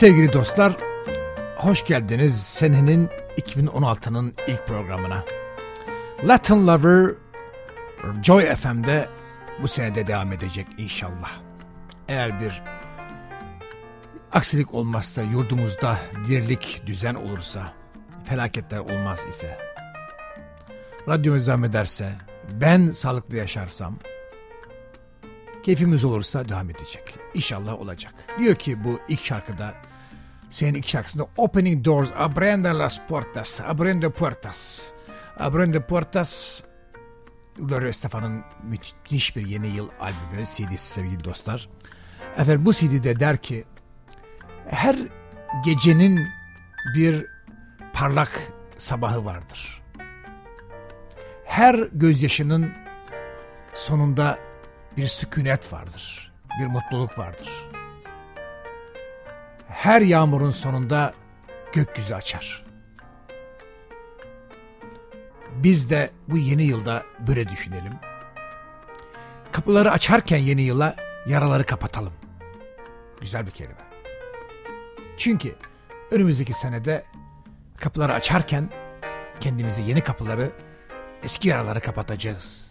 Sevgili dostlar, hoş geldiniz senenin 2016'nın ilk programına. Latin Lover Joy FM'de bu senede devam edecek inşallah. Eğer bir aksilik olmazsa, yurdumuzda dirlik, düzen olursa, felaketler olmaz ise, radyomuz devam ederse, ben sağlıklı yaşarsam, keyfimiz olursa devam edecek. İnşallah olacak. Diyor ki bu ilk şarkıda senin ilk şarkısında Opening Doors, Abriendo las Puertas, Abriendo Puertas. Abriendo Puertas Gloria Estefan'ın müthiş bir yeni yıl albümü, CD'si sevgili dostlar. Efendim bu CD'de der ki her gecenin bir parlak sabahı vardır. Her gözyaşının sonunda bir sükunet vardır. Bir mutluluk vardır. Her yağmurun sonunda gökyüzü açar. Biz de bu yeni yılda böyle düşünelim. Kapıları açarken yeni yıla yaraları kapatalım. Güzel bir kelime. Çünkü önümüzdeki senede kapıları açarken kendimize yeni kapıları, eski yaraları kapatacağız.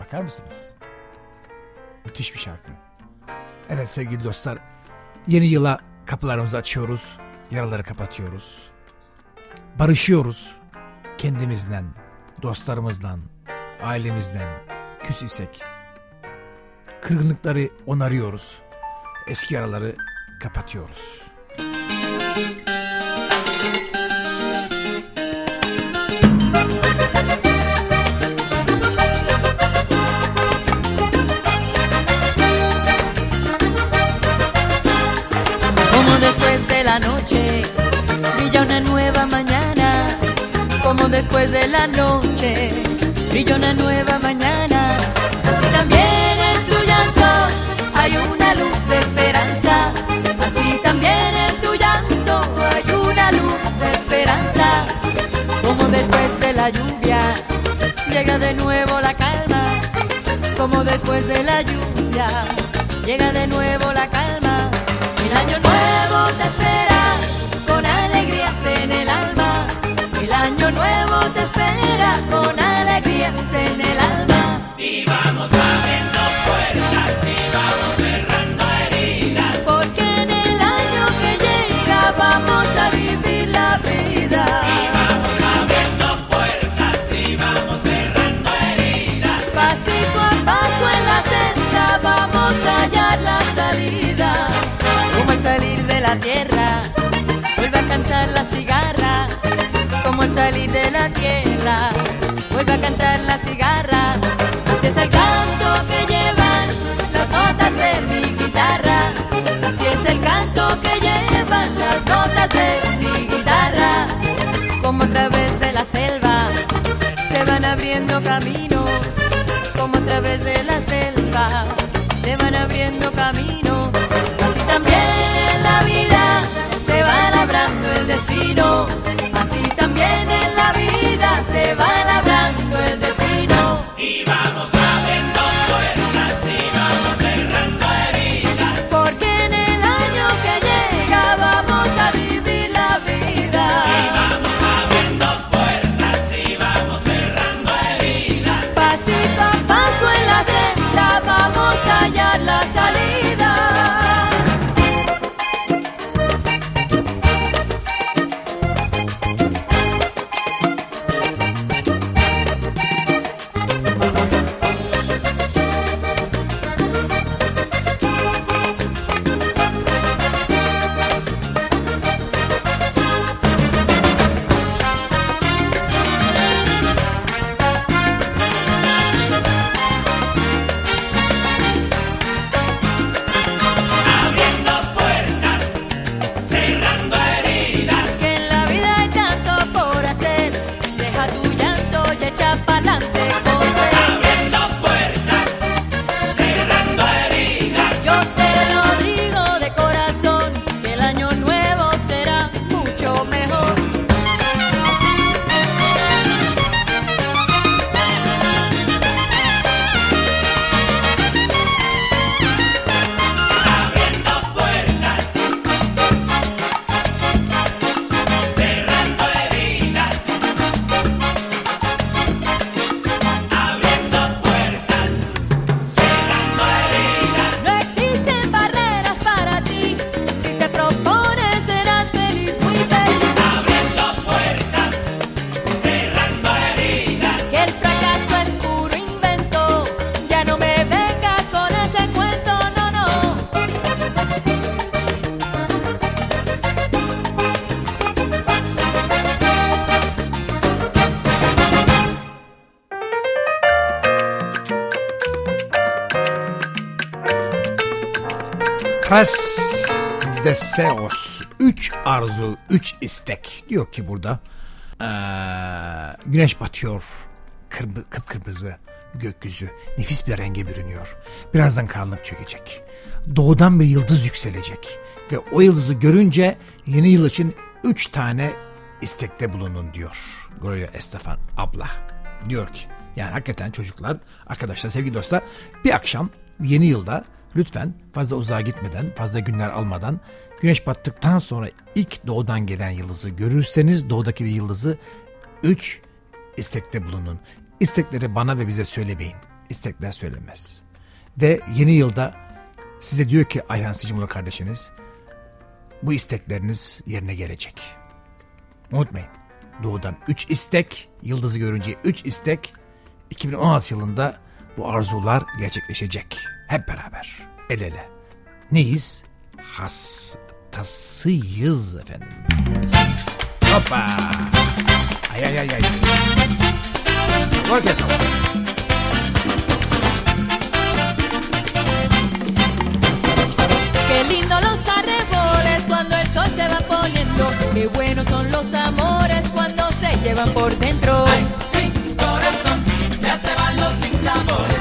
Bakar mısınız? Müthiş bir şarkı. Evet sevgili dostlar, yeni yıla kapılarımızı açıyoruz, yaraları kapatıyoruz. Barışıyoruz kendimizden, dostlarımızdan, ailemizden küs isek. Kırgınlıkları onarıyoruz, eski yaraları kapatıyoruz. Como brilla una nueva mañana. Como después de la noche brilla una nueva mañana. Así también en tu llanto hay una luz de esperanza. Así también en tu llanto hay una luz de esperanza. Como después de la lluvia llega de nuevo la calma. Como después de la lluvia llega de nuevo la calma. El año nuevo te espera año nuevo te espera con alegrías en el alma. Y vamos abriendo puertas y vamos cerrando heridas. Porque en el año que llega vamos a vivir la vida. Vamos abriendo puertas y vamos cerrando heridas. Pasito a paso en la senda vamos a hallar la salida. Como al salir de la tierra, vuelve a cantar la cigarra. Salir de la tierra, vuelve a cantar la cigarra. Así es el canto que llevan las notas de mi guitarra. Así es el canto que llevan las notas de mi guitarra. Como a través de la selva se van abriendo caminos, como a través de la Tres deseos. Üç arzu, üç istek. Diyor ki burada. Ee, güneş batıyor. Kırmı, kıpkırmızı gökyüzü. Nefis bir renge bürünüyor. Birazdan karanlık çökecek. Doğudan bir yıldız yükselecek. Ve o yıldızı görünce yeni yıl için üç tane istekte bulunun diyor. Gloria Estefan abla. Diyor ki yani hakikaten çocuklar, arkadaşlar, sevgili dostlar bir akşam yeni yılda lütfen fazla uzağa gitmeden, fazla günler almadan güneş battıktan sonra ilk doğudan gelen yıldızı görürseniz doğudaki bir yıldızı üç istekte bulunun. İstekleri bana ve bize söylemeyin. İstekler söylemez. Ve yeni yılda size diyor ki Ayhan Sicimoğlu kardeşiniz bu istekleriniz yerine gelecek. Unutmayın. Doğudan 3 istek, yıldızı görünce 3 istek 2016 yılında bu arzular gerçekleşecek. Hep beraber. El ele. Neyiz? Hastasıyız efendim. Hoppa. Ay ay ay ay. Sabor que sabor. Qué lindo los arreboles cuando el sol se va poniendo. Qué buenos son los amores cuando se llevan por dentro. Sin corazón, ya se van los sinsabores.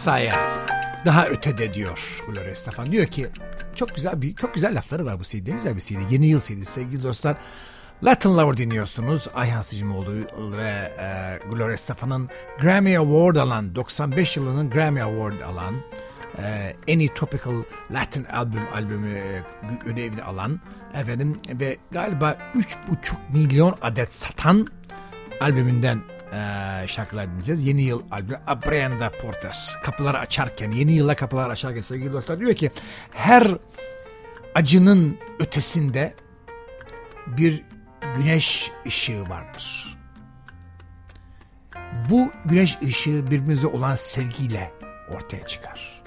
Masaya. Daha ötede diyor Gloria Estefan. Diyor ki çok güzel bir çok güzel lafları var bu CD'de. Güzel bir CD. Yeni yıl CD'si sevgili dostlar. Latin Lover dinliyorsunuz. Ayhan Sicimoğlu ve e, Gloria Estefan'ın Grammy Award alan 95 yılının Grammy Award alan e, en Tropical Latin albüm albümü e, ödevini alan efendim ve galiba 3,5 milyon adet satan albümünden e, şarkılar dinleyeceğiz. Yeni yıl albümü Abrienda Portas. Kapıları açarken, yeni yıla kapılar açarken sevgili dostlar diyor ki her acının ötesinde bir güneş ışığı vardır. Bu güneş ışığı birbirimize olan sevgiyle ortaya çıkar.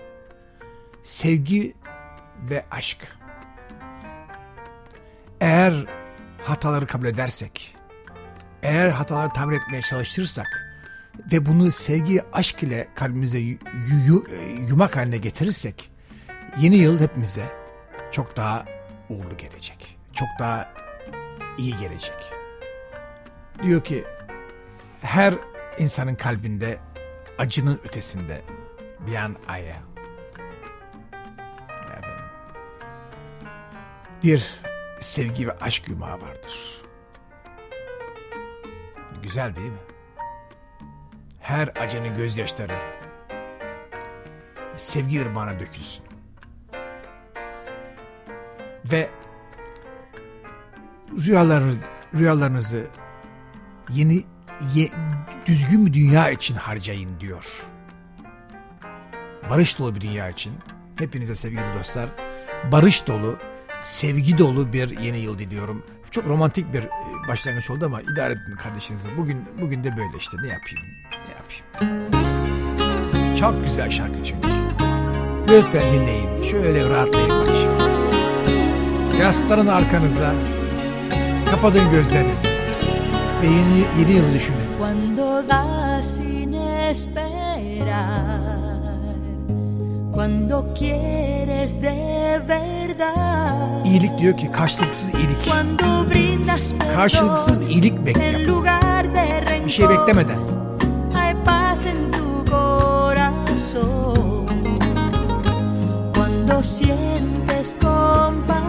Sevgi ve aşk. Eğer hataları kabul edersek, eğer hataları tamir etmeye çalışırsak ve bunu sevgi, aşk ile kalbimize yu- yu- yumak haline getirirsek, yeni yıl hepimize çok daha uğurlu gelecek. Çok daha iyi gelecek. Diyor ki her insanın kalbinde acının ötesinde bir an aya. Bir sevgi ve aşk yumağı vardır. Güzel değil mi? Her acının gözyaşları sevgi ırmağına dökülsün. Ve rüyalarını, rüyalarınızı yeni ye- düzgün bir dünya için harcayın diyor. Barış dolu bir dünya için hepinize sevgili dostlar barış dolu, sevgi dolu bir yeni yıl diliyorum. Çok romantik bir e, başlangıç oldu ama idare edin kardeşinizi. Bugün bugün de böyle işte ne yapayım? Ne yapayım? Çok güzel şarkı çünkü. Lütfen dinleyin. Şöyle rahatlayın bak şimdi. Arkanıza. Kapatın gözlerinizi. Ve yeni, yeni yılı düşünün. Cuando das sin esperar, cuando quieres de verdad, İyilik diyor ki karşılıksız iyilik. Karşılıksız iyilik bekle. Bir şey beklemeden. Cuando sientes compasión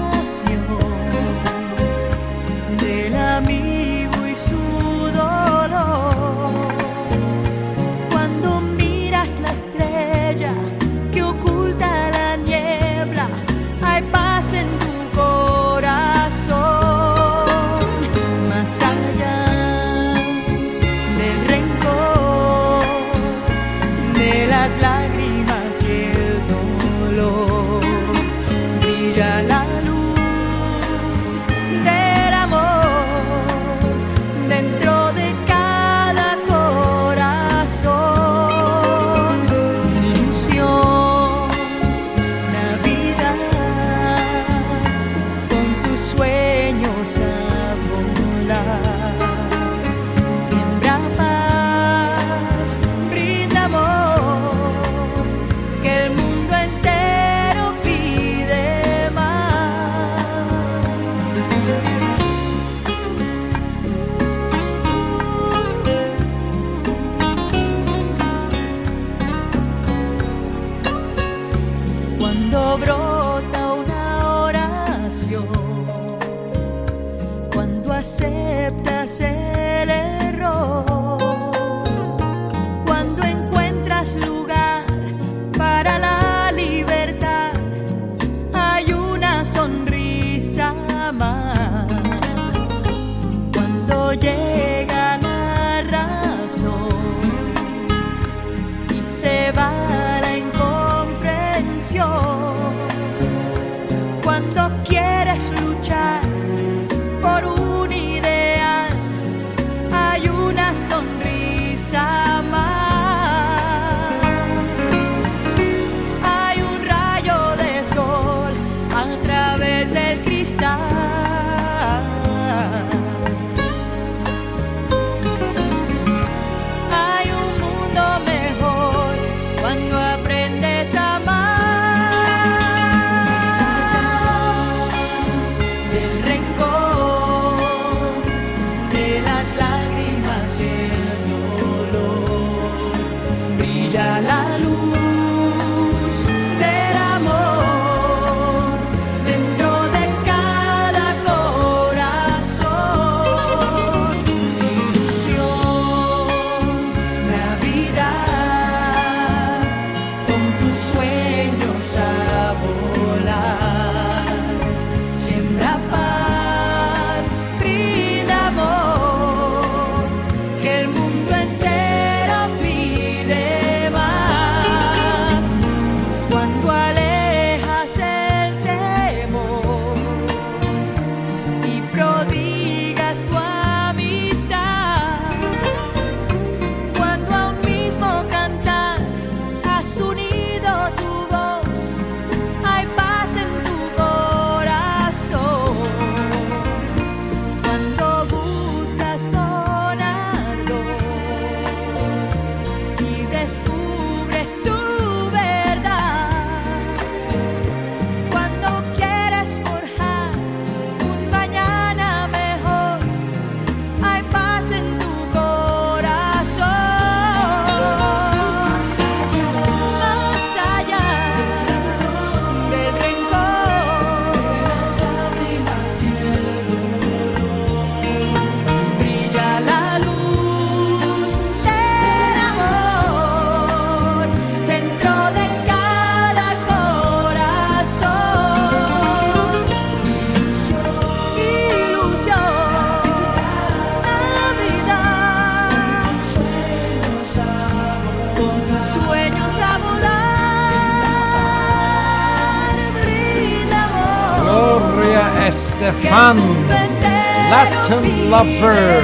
Lover,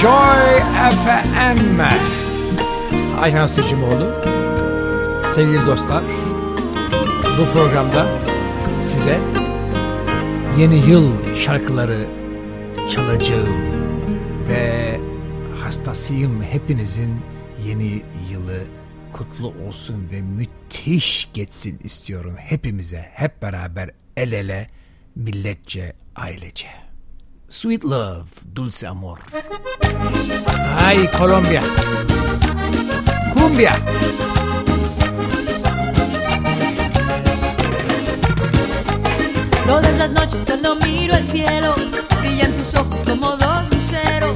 Joy FM. Ayhan Sicimoğlu, sevgili dostlar, bu programda size yeni yıl şarkıları çalacağım ve hastasıyım hepinizin yeni yılı kutlu olsun ve müthiş geçsin istiyorum hepimize hep beraber el ele milletçe ailece. Sweet love, dulce amor. Ay Colombia. Cumbia. Todas las noches cuando miro al cielo, brillan tus ojos como dos luceros,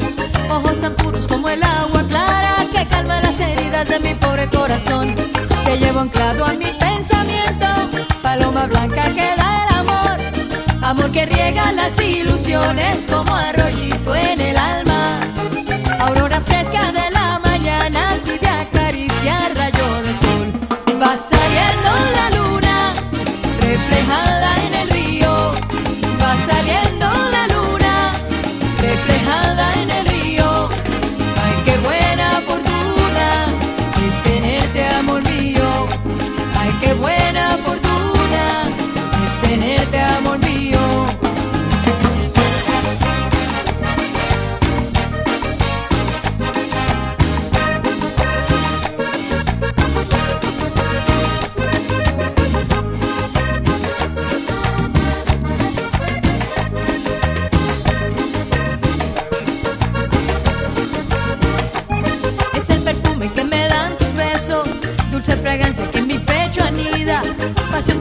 ojos tan puros como el agua clara que calma las heridas de mi pobre corazón. Te llevo anclado a mi pensamiento, paloma blanca que da el amor, que riega las ilusiones como arroyito en el alma. Aurora fresca de la mañana, tibia caricia, rayo de sol. Va saliendo la luna, reflejada en el río. Va saliendo la luna, reflejada en el río. Ay, qué buena fortuna es tenerte, amor mío. Ay, qué buena fortuna es tenerte, amor mío.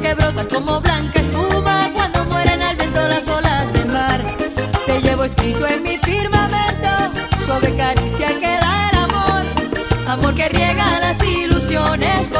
Que brota como blanca espuma cuando mueren al viento las olas del mar. Te llevo escrito en mi firmamento, suave caricia que da el amor, amor que riega las ilusiones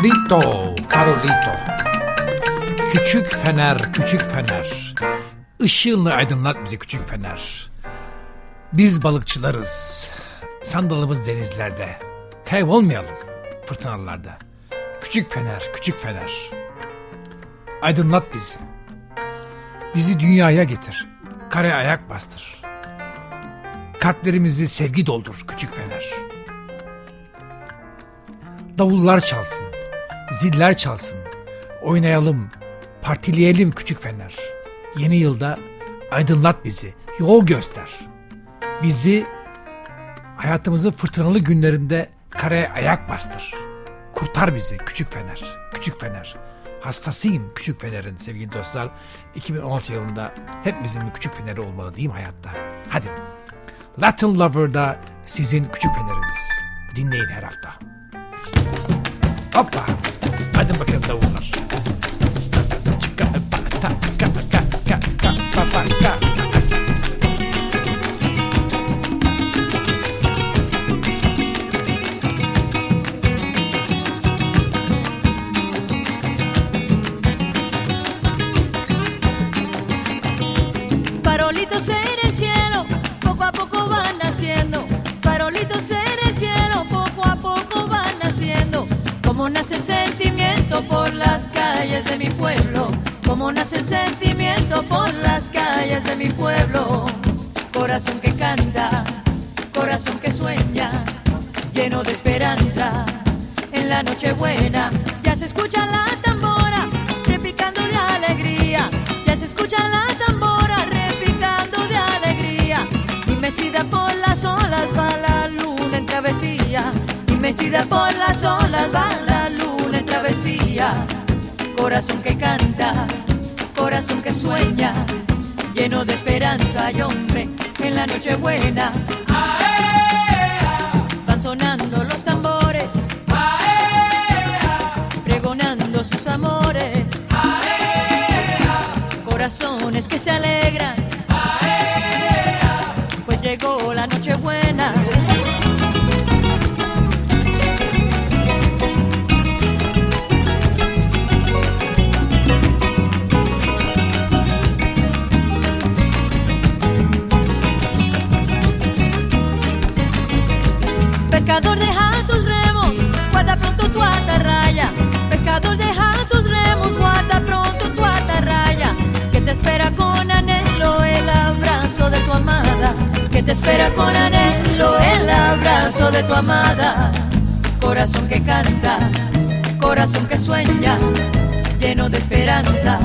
Farolito, farolito. Küçük fener, küçük fener. Işığınla aydınlat bizi küçük fener. Biz balıkçılarız. Sandalımız denizlerde. Kaybolmayalım fırtınalarda. Küçük fener, küçük fener. Aydınlat bizi. Bizi dünyaya getir. Kare ayak bastır. Kalplerimizi sevgi doldur küçük fener. Davullar çalsın, ziller çalsın. Oynayalım, partileyelim küçük fener. Yeni yılda aydınlat bizi, yol göster. Bizi hayatımızın fırtınalı günlerinde kareye ayak bastır. Kurtar bizi küçük fener, küçük fener. Hastasıyım küçük fenerin sevgili dostlar. 2016 yılında hepimizin bir küçük feneri olmalı değil mi hayatta? Hadi. Latin Lover'da sizin küçük feneriniz. Dinleyin her hafta. Hoppa. Hadi bakalım davullar. Nace el sentimiento por las calles de mi pueblo. Corazón que canta, corazón que sueña, lleno de esperanza. En la noche buena ya se escucha la tambora, repicando de alegría. Ya se escucha la tambora, repicando de alegría. Y mecida por las olas va la luna en travesía. Y mecida por las olas va la luna en travesía. Corazón que canta, lleno de esperanza y hombre en la noche buena. Te espera con anhelo el abrazo de tu amada. Corazón que canta, corazón que sueña, lleno de esperanza.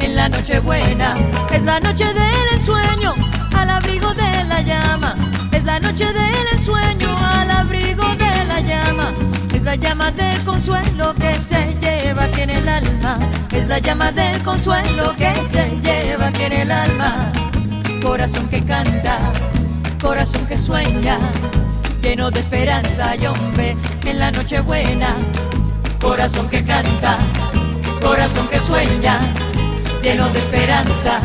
En la noche buena es la noche del ensueño, al abrigo de la llama. Es la noche del ensueño, al abrigo de la llama. Es la llama del consuelo que se lleva aquí en el alma. Es la llama del consuelo que se lleva aquí en el alma. Corazón que canta, corazón que sueña, lleno de esperanza y hombre en la noche buena. Corazón que canta, corazón que sueña, lleno de esperanza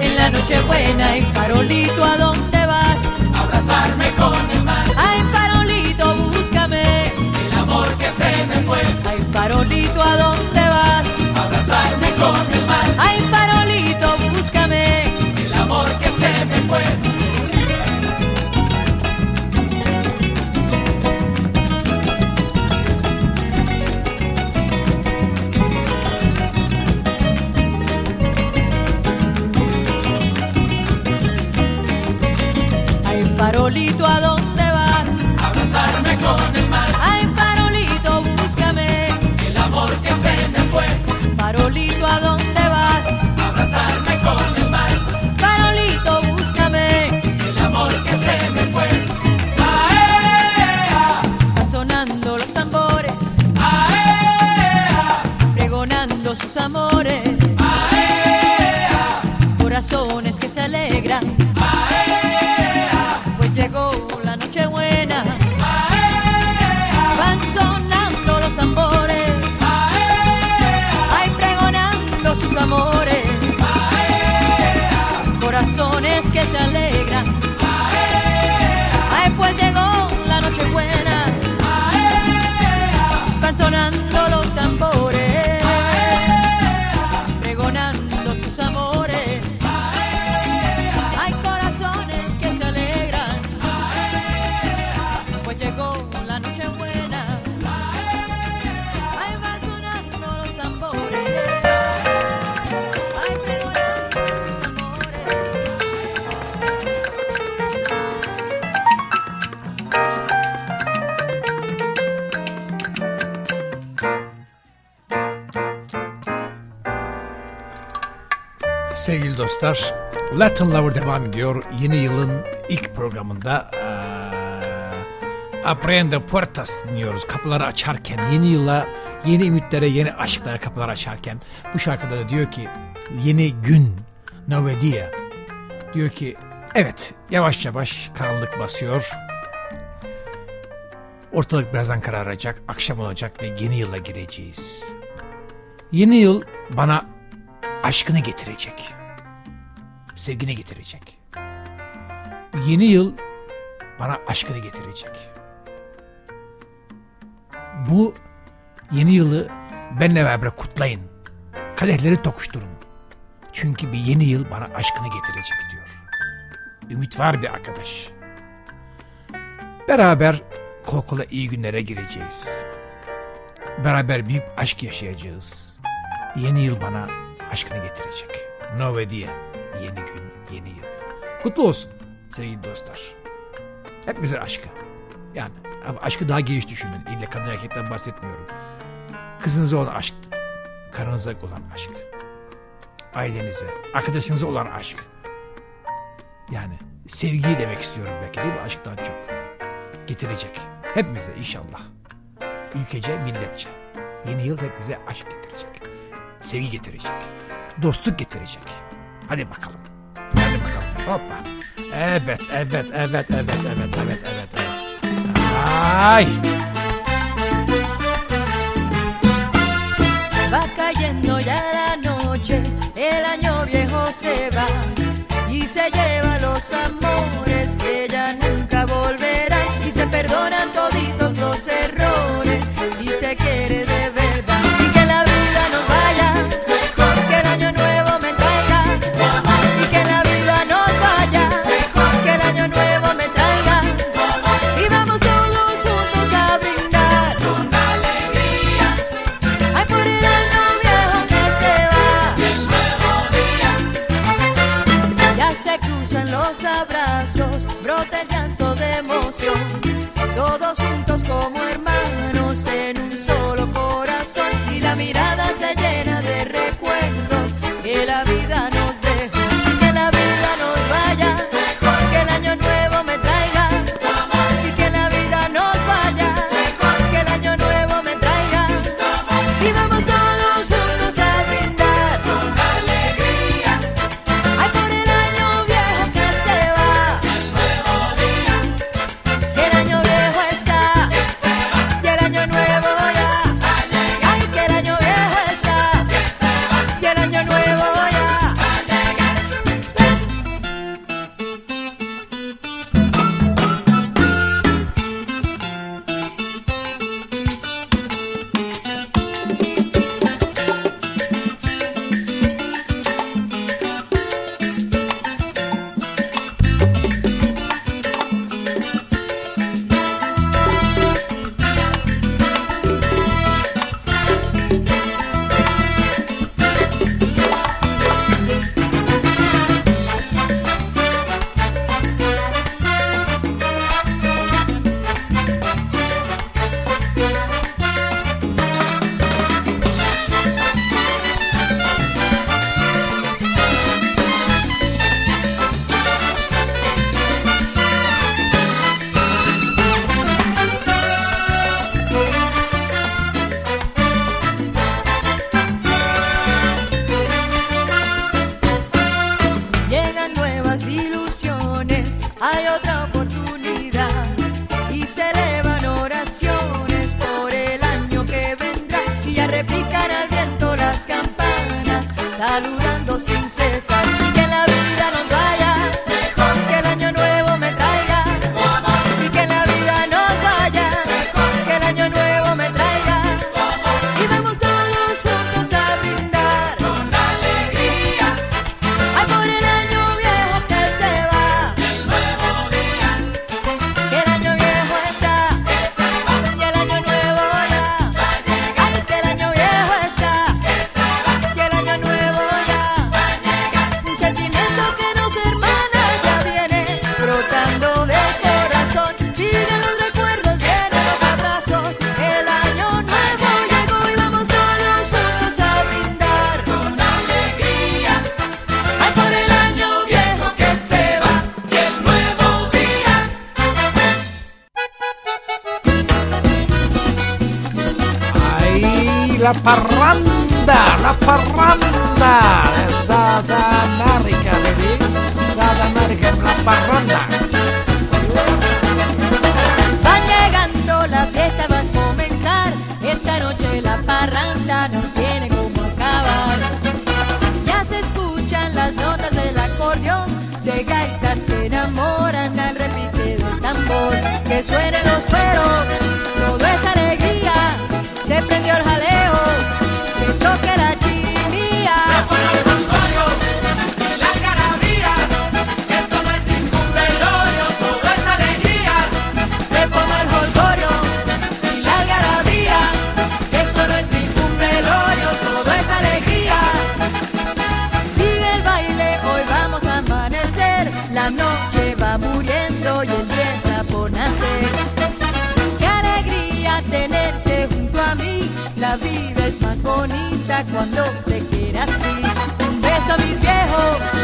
en la noche buena. Y farolito, ¿a dónde vas? abrazarme con el mar, Ay, farolito, búscame. el amor que se me fue, Ay, farolito, ¿a dónde vas? abrazarme con el mar, Latin Lover devam ediyor. Yeni yılın ilk programında Aprende Puertas dinliyoruz. Kapıları açarken, yeni yıla, yeni ümitlere, yeni aşklara kapılar açarken. Bu şarkıda da diyor ki, yeni gün, Nove Dia. Diyor ki, evet yavaş yavaş karanlık basıyor. Ortalık birazdan kararacak, akşam olacak ve yeni yıla gireceğiz. Yeni yıl bana aşkını getirecek. Sevgini getirecek. Yeni yıl bana aşkını getirecek. Bu yeni yılı benimle beraber kutlayın. Kadehleri tokuşturun. Çünkü bir yeni yıl bana aşkını getirecek diyor. Ümit var bir arkadaş. Beraber kol kola iyi günlere gireceğiz. Beraber büyük aşk yaşayacağız. Yeni yıl bana aşkını getirecek. Nove diye. Yeni gün, yeni yıl. Kutlu olsun sevgili dostlar. Hepimizin aşkı. Yani aşkı daha geniş düşünün. İlle kadın erkekten bahsetmiyorum. Kızınıza olan aşk. Karınıza olan aşk. Ailenize, arkadaşınıza olan aşk. Yani sevgiyi demek istiyorum belki değil mi? Aşktan çok. Getirecek. Hepimize inşallah. Ülkece, milletçe. Yeni yıl hepimize aşk getirecek. Sevgi getirecek. Dostluk getirecek. Hadi bakalım. Hadi bakalım. Hoppa. Evet, evet, evet, evet, evet, evet, evet, evet. Ay. Va cayendo ya la noche, el año viejo se va y se lleva los amores que ya nunca volverán la parranda, la parranda, sadanarica, baby, sadanarica, la parranda. Van llegando la fiesta, va a comenzar, esta noche la parranda no tiene como acabar. Ya se escuchan las notas del acordeón, de gaitas que enamoran al repite del tambor, que suenen los perros, todo es alegría, se prendió el jaleo. bonita cuando se quiera así. Un beso a mis viejos.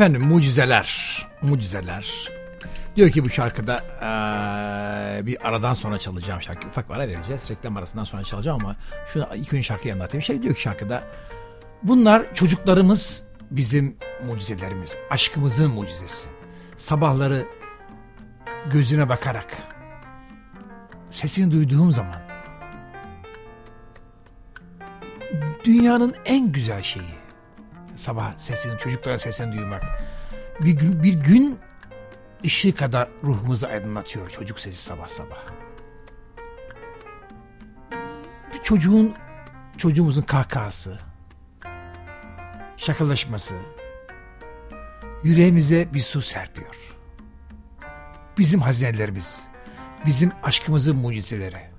Efendim mucizeler, mucizeler. Diyor ki bu şarkıda ee, bir aradan sonra çalacağım şarkı. Ufak bir ara vereceğiz. Reklam arasından sonra çalacağım ama şunu ilk önce şarkıyı anlatayım. Şey diyor ki şarkıda bunlar çocuklarımız bizim mucizelerimiz. Aşkımızın mucizesi. Sabahları gözüne bakarak sesini duyduğum zaman dünyanın en güzel şeyi sabah sesini, çocuklara sesini duymak. Bir gün, bir gün ışığı kadar ruhumuzu aydınlatıyor çocuk sesi sabah sabah. Bir çocuğun, çocuğumuzun kahkahası, şakalaşması, yüreğimize bir su serpiyor. Bizim hazinelerimiz, bizim aşkımızın mucizeleri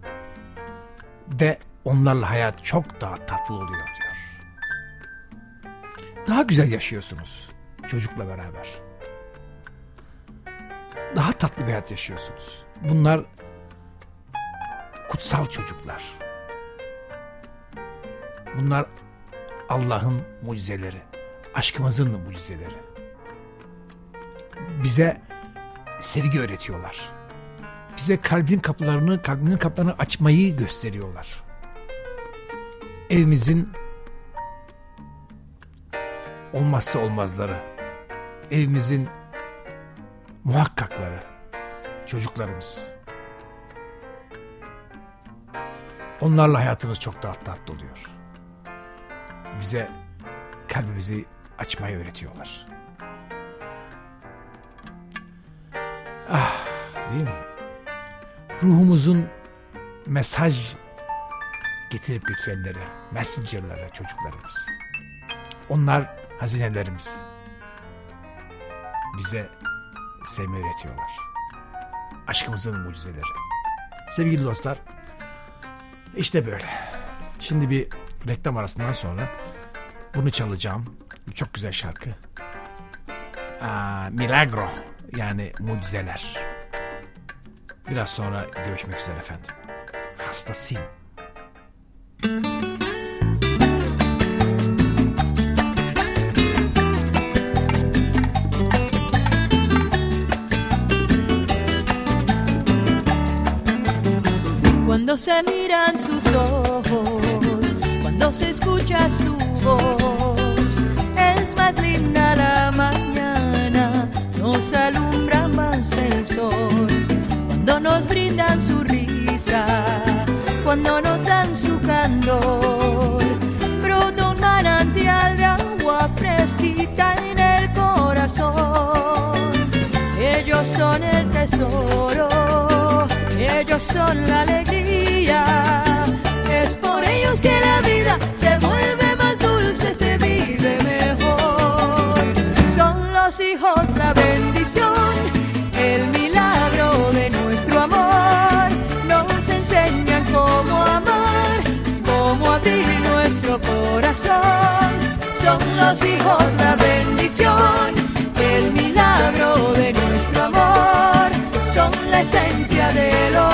ve onlarla hayat çok daha tatlı oluyor diyor. Daha güzel yaşıyorsunuz çocukla beraber. Daha tatlı bir hayat yaşıyorsunuz. Bunlar kutsal çocuklar. Bunlar Allah'ın mucizeleri, aşkımızın mucizeleri. Bize sevgi öğretiyorlar. Bize kalbin kapılarını, kalbinin kapılarını açmayı gösteriyorlar. Evimizin olmazsa olmazları, evimizin muhakkakları, çocuklarımız. Onlarla hayatımız çok daha tatlı oluyor. Bize kalbimizi açmayı öğretiyorlar. Ah, değil mi? Ruhumuzun mesaj getirip götürenleri, messengerları çocuklarımız. Onlar hazinelerimiz. Bize sevmeyi öğretiyorlar. Aşkımızın mucizeleri. Sevgili dostlar, işte böyle. Şimdi bir reklam arasından sonra bunu çalacağım. Çok güzel şarkı. Aa, Milagro yani mucizeler. Biraz sonra görüşmek üzere efendim. Hastasıyım. Se miran sus ojos, cuando se escucha su voz, es más linda la mañana, nos alumbra más el sol. Cuando nos brindan su risa, cuando nos dan su candor, brota un manantial de agua fresquita en el corazón. Ellos son el tesoro, ellos son la alegría. Es por ellos que la vida se vuelve más dulce, se vive mejor. Son los hijos la bendición, el milagro de nuestro amor. Nos enseñan cómo amar, cómo abrir nuestro corazón. Son los hijos la bendición, el milagro de nuestro amor. Son la esencia del hogar,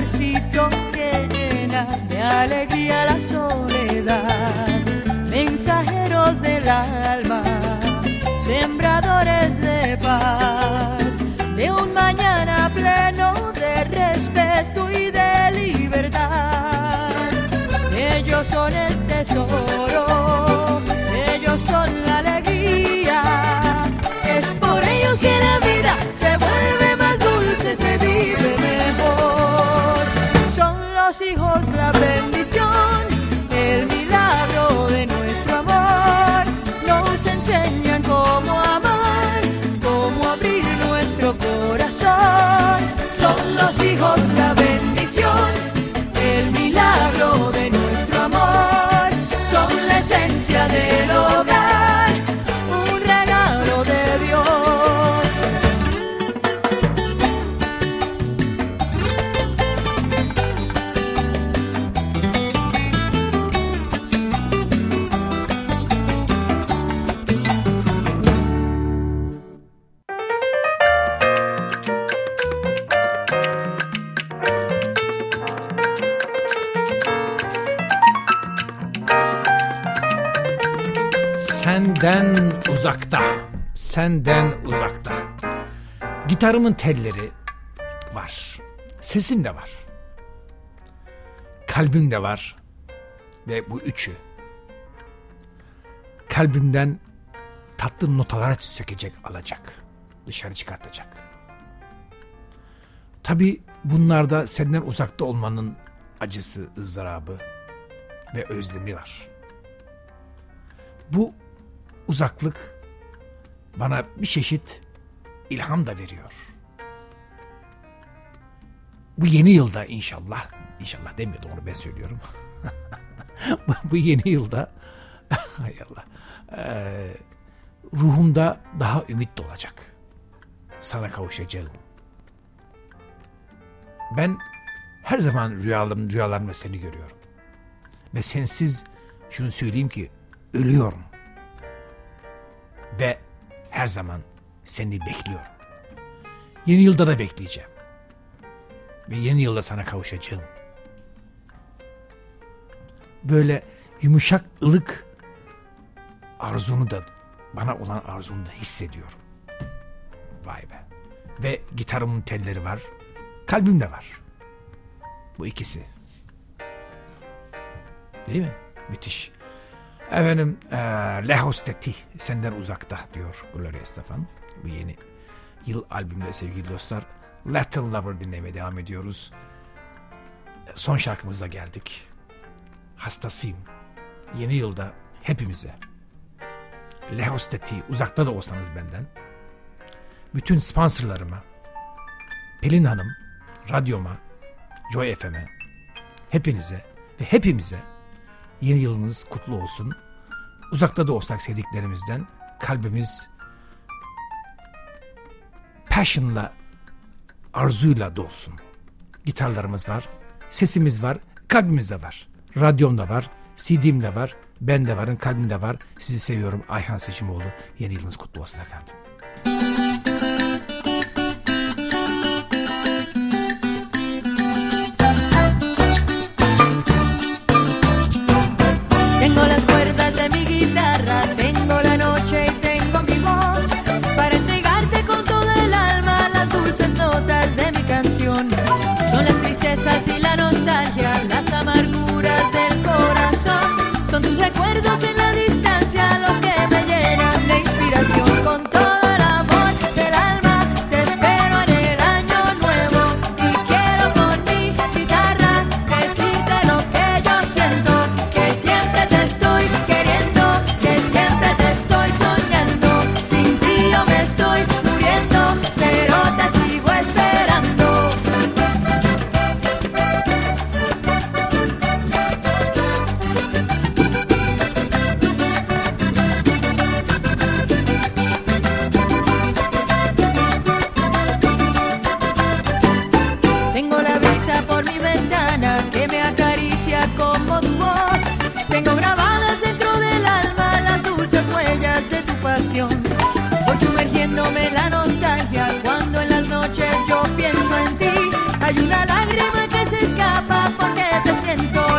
un calorcito que llena de alegría la soledad. Mensajeros del alma, sembradores de paz de un mañana pleno de respeto y de libertad. Ellos son el tesoro, el milagro de nuestro amor. Nos enseñan cómo amar, cómo abrir nuestro corazón. Son los hijos la bendición, Gitarımın telleri var. Sesim de var. Kalbim de var. Ve bu üçü kalbimden tatlı notalar sökecek, alacak. Dışarı çıkartacak. Tabi bunlarda senden uzakta olmanın acısı, ızdırabı ve özlemi var. Bu uzaklık bana bir çeşit ilham da veriyor. Bu yeni yılda inşallah, inşallah demiyordum onu ben söylüyorum. bu yeni yılda, hay Allah, eee, ruhumda daha ümit de olacak. Sana kavuşacağım. Ben her zaman rüyalarım, rüyalarımda seni görüyorum. Ve sensiz şunu söyleyeyim ki ölüyorum. Ve her zaman seni bekliyorum. Yeni yılda da bekleyeceğim. Ve yeni yılda sana kavuşacağım. Böyle yumuşak ılık arzunu da bana olan arzunu da hissediyorum. Vay be. Ve gitarımın telleri var. Kalbim de var. Bu ikisi. Değil mi? Müthiş. Efendim, e, ti, senden uzakta diyor Gloria Estefan. Bu yeni yıl albümünde sevgili dostlar. Latin Lover dinlemeye devam ediyoruz. Son şarkımıza geldik. Hastasıyım. Yeni yılda hepimize. Lejos de ti, uzakta da olsanız benden. Bütün sponsorlarıma, Pelin Hanım, radyoma, Joy FM'e, hepinize ve hepimize yeni yılınız kutlu olsun. Uzakta da olsak sevdiklerimizden kalbimiz passion'la, arzuyla dolsun. Gitarlarımız var, sesimiz var, kalbimiz de var. Radyom da var, CD'm de var, ben de varım, kalbim de var. Sizi seviyorum Ayhan Seçimoğlu. Yeni yılınız kutlu olsun efendim. Tristezas y la nostalgia, las amarguras del corazón. Son tus recuerdos en la distancia los que me llenan de inspiración come la nostalgia cuando en las noches yo pienso en ti. Hay una lágrima que se escapa porque te siento